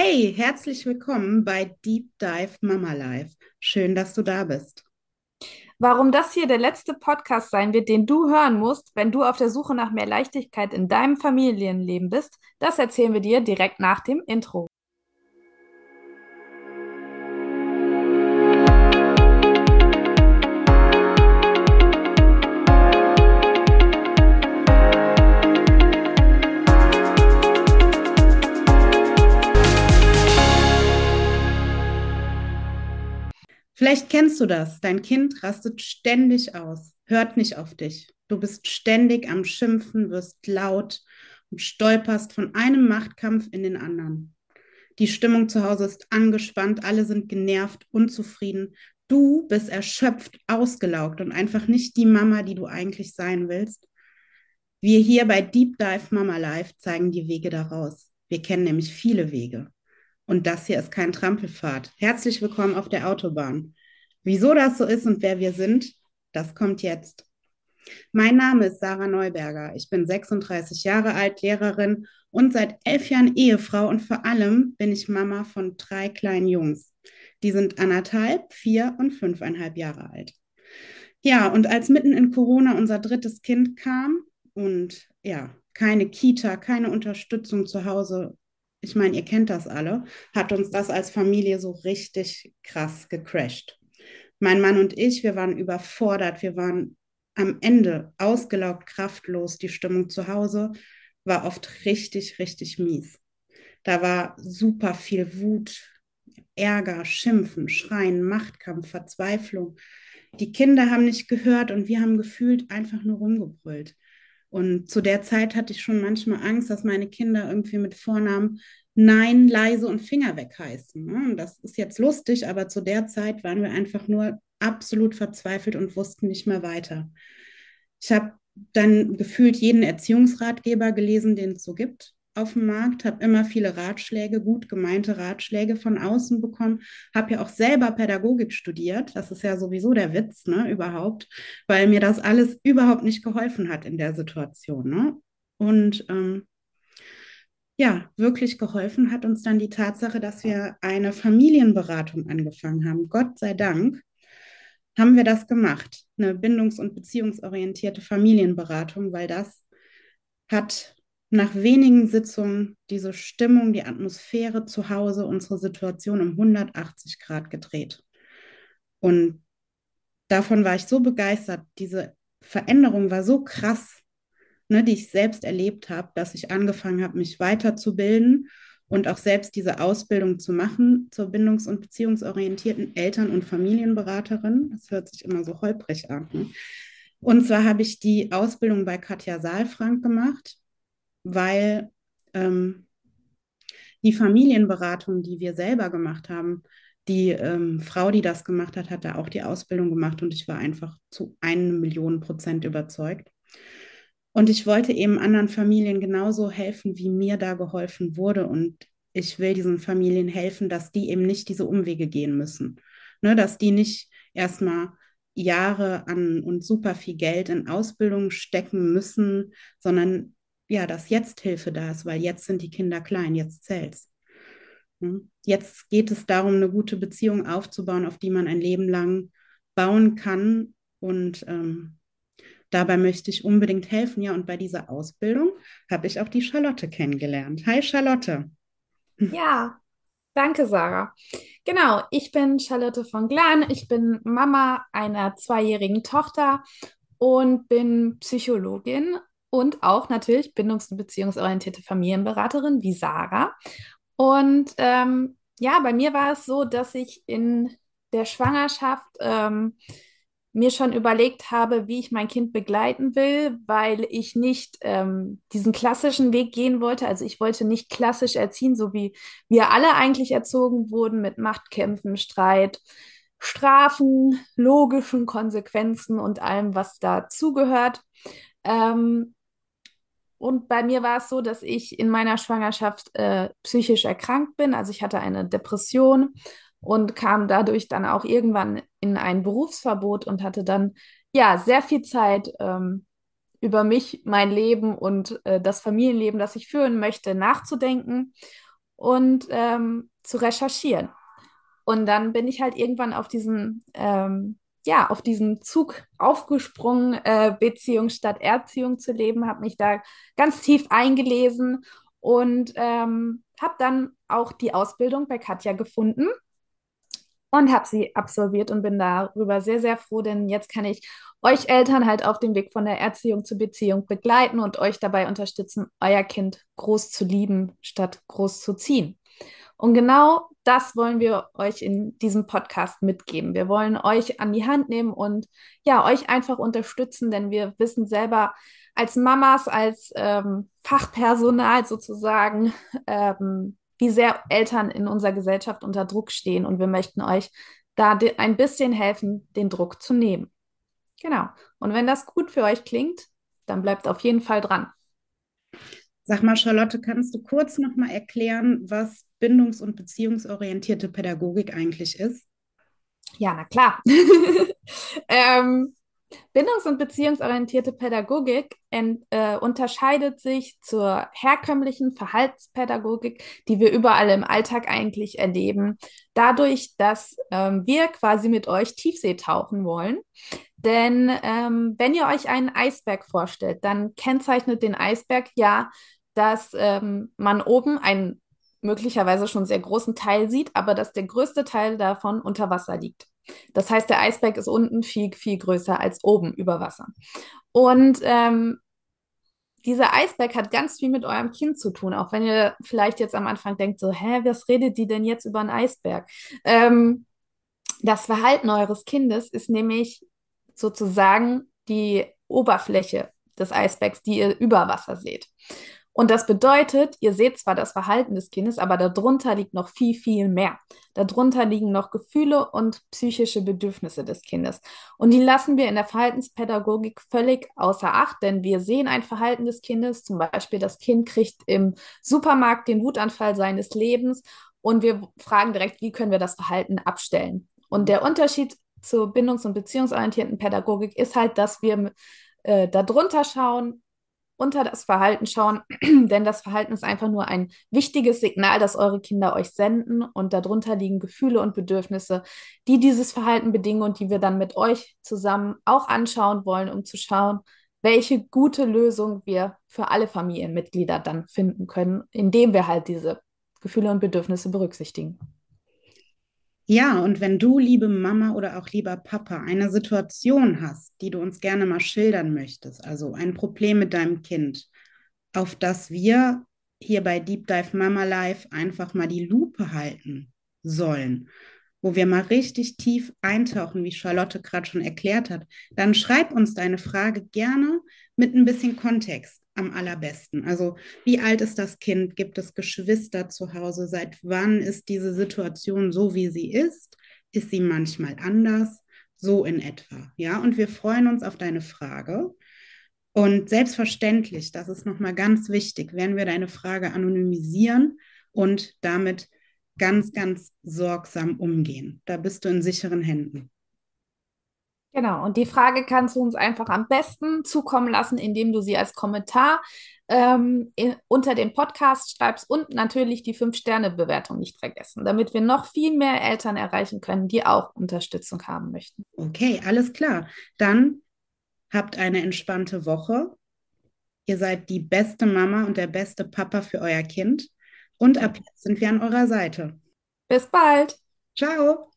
Hey, herzlich willkommen bei Deep Dive Mama Life. Schön, dass du da bist. Warum das hier der letzte Podcast sein wird, den du hören musst, wenn du auf der Suche nach mehr Leichtigkeit in deinem Familienleben bist, das erzählen wir dir direkt nach dem Intro. Vielleicht kennst du das. Dein Kind rastet ständig aus, hört nicht auf dich. Du bist ständig am Schimpfen, wirst laut und stolperst von einem Machtkampf in den anderen. Die Stimmung zu Hause ist angespannt, alle sind genervt, unzufrieden. Du bist erschöpft, ausgelaugt und einfach nicht die Mama, die du eigentlich sein willst. Wir hier bei Deep Dive Mama Life zeigen die Wege daraus. Wir kennen nämlich viele Wege. Und das hier ist kein Trampelfahrt. Herzlich willkommen auf der Autobahn. Wieso das so ist und wer wir sind, das kommt jetzt. Mein Name ist Sarah Neuberger. Ich bin 36 Jahre alt, Lehrerin und seit elf Jahren Ehefrau und vor allem bin ich Mama von drei kleinen Jungs. Die sind anderthalb, vier und fünfeinhalb Jahre alt. Ja, und als mitten in Corona unser drittes Kind kam und ja, keine Kita, keine Unterstützung zu Hause ich meine, ihr kennt das alle, hat uns das als Familie so richtig krass gecrashed. Mein Mann und ich, wir waren überfordert, wir waren am Ende ausgelaugt, kraftlos. Die Stimmung zu Hause war oft richtig, richtig mies. Da war super viel Wut, Ärger, Schimpfen, Schreien, Machtkampf, Verzweiflung. Die Kinder haben nicht gehört und wir haben gefühlt einfach nur rumgebrüllt. Und zu der Zeit hatte ich schon manchmal Angst, dass meine Kinder irgendwie mit Vornamen Nein, leise und Finger weg heißen. Ne? Das ist jetzt lustig, aber zu der Zeit waren wir einfach nur absolut verzweifelt und wussten nicht mehr weiter. Ich habe dann gefühlt jeden Erziehungsratgeber gelesen, den es so gibt auf dem Markt, habe immer viele Ratschläge, gut gemeinte Ratschläge von außen bekommen, habe ja auch selber Pädagogik studiert. Das ist ja sowieso der Witz, ne, überhaupt, weil mir das alles überhaupt nicht geholfen hat in der Situation. Ne? Und ähm, ja, wirklich geholfen hat uns dann die Tatsache, dass wir eine Familienberatung angefangen haben. Gott sei Dank haben wir das gemacht, eine bindungs- und beziehungsorientierte Familienberatung, weil das hat nach wenigen Sitzungen diese Stimmung, die Atmosphäre zu Hause, unsere Situation um 180 Grad gedreht. Und davon war ich so begeistert. Diese Veränderung war so krass, ne, die ich selbst erlebt habe, dass ich angefangen habe, mich weiterzubilden und auch selbst diese Ausbildung zu machen zur bindungs- und beziehungsorientierten Eltern- und Familienberaterin. Das hört sich immer so holprig an. Ne? Und zwar habe ich die Ausbildung bei Katja Saalfrank gemacht weil ähm, die Familienberatung, die wir selber gemacht haben, die ähm, Frau, die das gemacht hat, hat da auch die Ausbildung gemacht und ich war einfach zu einer Million Prozent überzeugt. Und ich wollte eben anderen Familien genauso helfen, wie mir da geholfen wurde. Und ich will diesen Familien helfen, dass die eben nicht diese Umwege gehen müssen. Ne, dass die nicht erstmal Jahre an und super viel Geld in Ausbildung stecken müssen, sondern ja, dass jetzt Hilfe da ist, weil jetzt sind die Kinder klein, jetzt zählt's. Jetzt geht es darum, eine gute Beziehung aufzubauen, auf die man ein Leben lang bauen kann. Und ähm, dabei möchte ich unbedingt helfen. Ja, und bei dieser Ausbildung habe ich auch die Charlotte kennengelernt. Hi, Charlotte. Ja, danke, Sarah. Genau, ich bin Charlotte von Glan. Ich bin Mama einer zweijährigen Tochter und bin Psychologin und auch natürlich bindungs- und beziehungsorientierte Familienberaterin wie Sarah. Und ähm, ja, bei mir war es so, dass ich in der Schwangerschaft ähm, mir schon überlegt habe, wie ich mein Kind begleiten will, weil ich nicht ähm, diesen klassischen Weg gehen wollte. Also ich wollte nicht klassisch erziehen, so wie wir alle eigentlich erzogen wurden mit Machtkämpfen, Streit, Strafen, logischen Konsequenzen und allem, was dazugehört. Ähm, und bei mir war es so, dass ich in meiner Schwangerschaft äh, psychisch erkrankt bin. Also ich hatte eine Depression und kam dadurch dann auch irgendwann in ein Berufsverbot und hatte dann ja sehr viel Zeit ähm, über mich, mein Leben und äh, das Familienleben, das ich führen möchte, nachzudenken. und ähm, zu recherchieren. Und dann bin ich halt irgendwann auf diesen, ähm, ja, auf diesen Zug aufgesprungen, äh, Beziehung statt Erziehung zu leben, habe mich da ganz tief eingelesen und ähm, habe dann auch die Ausbildung bei Katja gefunden und habe sie absolviert und bin darüber sehr, sehr froh, denn jetzt kann ich euch Eltern halt auf dem Weg von der Erziehung zur Beziehung begleiten und euch dabei unterstützen, euer Kind groß zu lieben, statt groß zu ziehen. Und genau das wollen wir euch in diesem Podcast mitgeben. Wir wollen euch an die Hand nehmen und ja, euch einfach unterstützen, denn wir wissen selber als Mamas, als ähm, Fachpersonal sozusagen, ähm, wie sehr Eltern in unserer Gesellschaft unter Druck stehen. Und wir möchten euch da ein bisschen helfen, den Druck zu nehmen. Genau. Und wenn das gut für euch klingt, dann bleibt auf jeden Fall dran. Sag mal, Charlotte, kannst du kurz noch mal erklären, was bindungs- und beziehungsorientierte Pädagogik eigentlich ist? Ja, na klar. ähm, Bindungs- und beziehungsorientierte Pädagogik ent, äh, unterscheidet sich zur herkömmlichen Verhaltenspädagogik, die wir überall im Alltag eigentlich erleben, dadurch, dass ähm, wir quasi mit euch Tiefsee tauchen wollen. Denn ähm, wenn ihr euch einen Eisberg vorstellt, dann kennzeichnet den Eisberg ja, dass ähm, man oben einen möglicherweise schon sehr großen Teil sieht, aber dass der größte Teil davon unter Wasser liegt. Das heißt, der Eisberg ist unten viel, viel größer als oben über Wasser. Und ähm, dieser Eisberg hat ganz viel mit eurem Kind zu tun, auch wenn ihr vielleicht jetzt am Anfang denkt, so, hä, was redet die denn jetzt über einen Eisberg? Ähm, das Verhalten eures Kindes ist nämlich sozusagen die Oberfläche des Eisbergs, die ihr über Wasser seht. Und das bedeutet, ihr seht zwar das Verhalten des Kindes, aber darunter liegt noch viel, viel mehr. Darunter liegen noch Gefühle und psychische Bedürfnisse des Kindes. Und die lassen wir in der Verhaltenspädagogik völlig außer Acht, denn wir sehen ein Verhalten des Kindes, zum Beispiel das Kind kriegt im Supermarkt den Wutanfall seines Lebens und wir fragen direkt, wie können wir das Verhalten abstellen. Und der Unterschied zur bindungs- und beziehungsorientierten Pädagogik ist halt, dass wir äh, darunter schauen, unter das Verhalten schauen, denn das Verhalten ist einfach nur ein wichtiges Signal, das eure Kinder euch senden und darunter liegen Gefühle und Bedürfnisse, die dieses Verhalten bedingen und die wir dann mit euch zusammen auch anschauen wollen, um zu schauen, welche gute Lösung wir für alle Familienmitglieder dann finden können, indem wir halt diese Gefühle und Bedürfnisse berücksichtigen. Ja, und wenn du, liebe Mama oder auch lieber Papa, eine Situation hast, die du uns gerne mal schildern möchtest, also ein Problem mit deinem Kind, auf das wir hier bei Deep Dive Mama Life einfach mal die Lupe halten sollen, wo wir mal richtig tief eintauchen, wie Charlotte gerade schon erklärt hat, dann schreib uns deine Frage gerne mit ein bisschen Kontext am allerbesten. Also wie alt ist das Kind? Gibt es Geschwister zu Hause? Seit wann ist diese Situation so, wie sie ist? Ist sie manchmal anders? So in etwa. Ja, und wir freuen uns auf deine Frage. Und selbstverständlich, das ist nochmal ganz wichtig, werden wir deine Frage anonymisieren und damit ganz, ganz sorgsam umgehen. Da bist du in sicheren Händen. Genau, und die Frage kannst du uns einfach am besten zukommen lassen, indem du sie als Kommentar ähm, in, unter dem Podcast schreibst und natürlich die Fünf-Sterne-Bewertung nicht vergessen, damit wir noch viel mehr Eltern erreichen können, die auch Unterstützung haben möchten. Okay, alles klar. Dann habt eine entspannte Woche. Ihr seid die beste Mama und der beste Papa für euer Kind. Und ab jetzt sind wir an eurer Seite. Bis bald. Ciao.